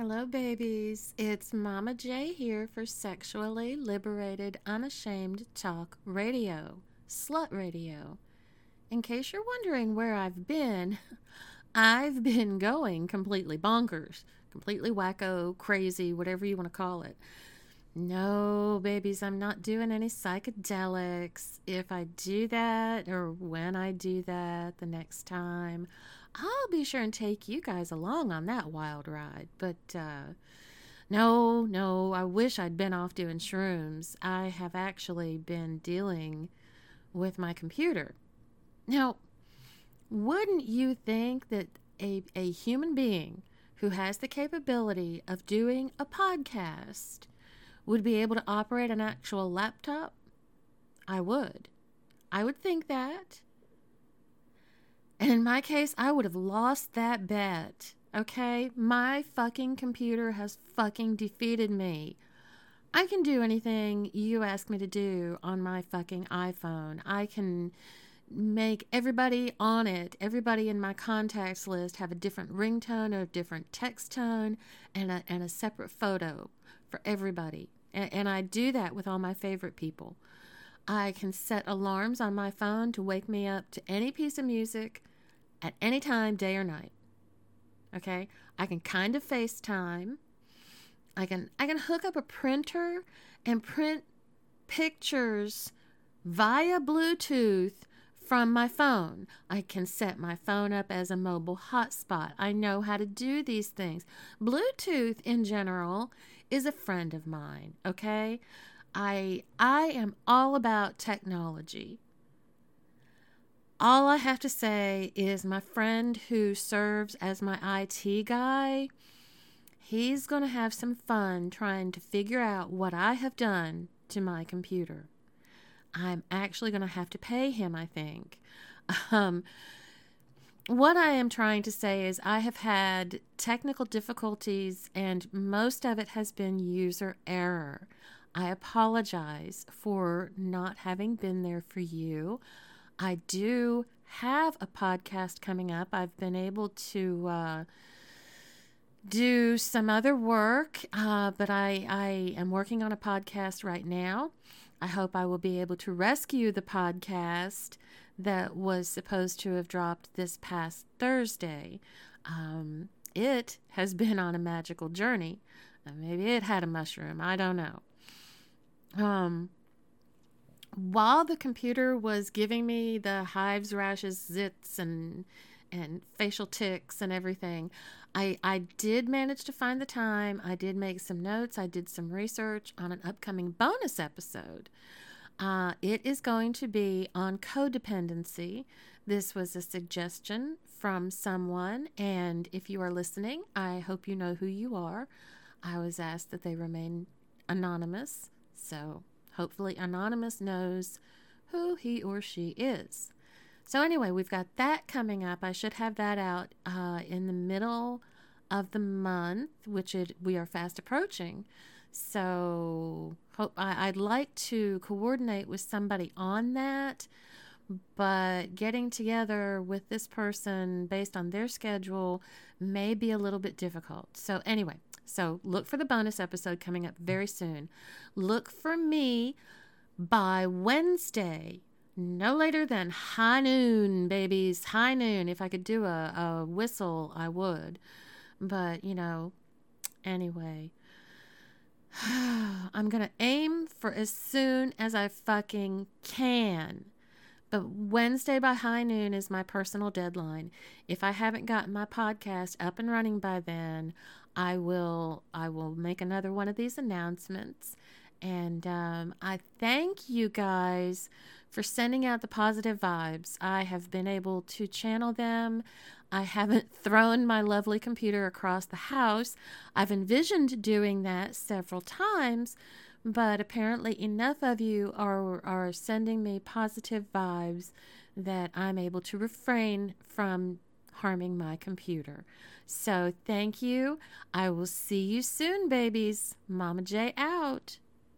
Hello, babies. It's Mama J here for Sexually Liberated Unashamed Talk Radio, Slut Radio. In case you're wondering where I've been, I've been going completely bonkers, completely wacko, crazy, whatever you want to call it. No, babies, I'm not doing any psychedelics. If I do that, or when I do that the next time, I'll be sure and take you guys along on that wild ride. But uh, no, no, I wish I'd been off doing shrooms. I have actually been dealing with my computer. Now, wouldn't you think that a, a human being who has the capability of doing a podcast would be able to operate an actual laptop? I would. I would think that. In my case, I would have lost that bet. Okay? My fucking computer has fucking defeated me. I can do anything you ask me to do on my fucking iPhone. I can make everybody on it, everybody in my contacts list, have a different ringtone or a different text tone and a, and a separate photo for everybody. And, and I do that with all my favorite people. I can set alarms on my phone to wake me up to any piece of music at any time, day or night. Okay? I can kind of FaceTime. I can I can hook up a printer and print pictures via Bluetooth from my phone. I can set my phone up as a mobile hotspot. I know how to do these things. Bluetooth in general is a friend of mine, okay? I I am all about technology. All I have to say is my friend who serves as my IT guy, he's going to have some fun trying to figure out what I have done to my computer. I'm actually going to have to pay him, I think. Um, what I am trying to say is, I have had technical difficulties, and most of it has been user error. I apologize for not having been there for you. I do have a podcast coming up. I've been able to uh, do some other work, uh, but I, I am working on a podcast right now. I hope I will be able to rescue the podcast that was supposed to have dropped this past Thursday. Um, it has been on a magical journey. Maybe it had a mushroom. I don't know. Um, while the computer was giving me the hives, rashes, zits, and and facial ticks and everything, I I did manage to find the time. I did make some notes. I did some research on an upcoming bonus episode. Uh, it is going to be on codependency. This was a suggestion from someone, and if you are listening, I hope you know who you are. I was asked that they remain anonymous, so Hopefully, Anonymous knows who he or she is. So, anyway, we've got that coming up. I should have that out uh, in the middle of the month, which it, we are fast approaching. So, hope I, I'd like to coordinate with somebody on that, but getting together with this person based on their schedule may be a little bit difficult. So, anyway, so look for the bonus episode coming up very soon. Look for me by Wednesday, no later than high noon, babies. High noon. If I could do a, a whistle, I would. But, you know, anyway. I'm going to aim for as soon as I fucking can. But Wednesday by high noon is my personal deadline. If I haven't gotten my podcast up and running by then, I will I will make another one of these announcements. And um, I thank you guys for sending out the positive vibes. I have been able to channel them. I haven't thrown my lovely computer across the house. I've envisioned doing that several times, but apparently enough of you are are sending me positive vibes that I'm able to refrain from harming my computer. So thank you. I will see you soon, babies. Mama J out.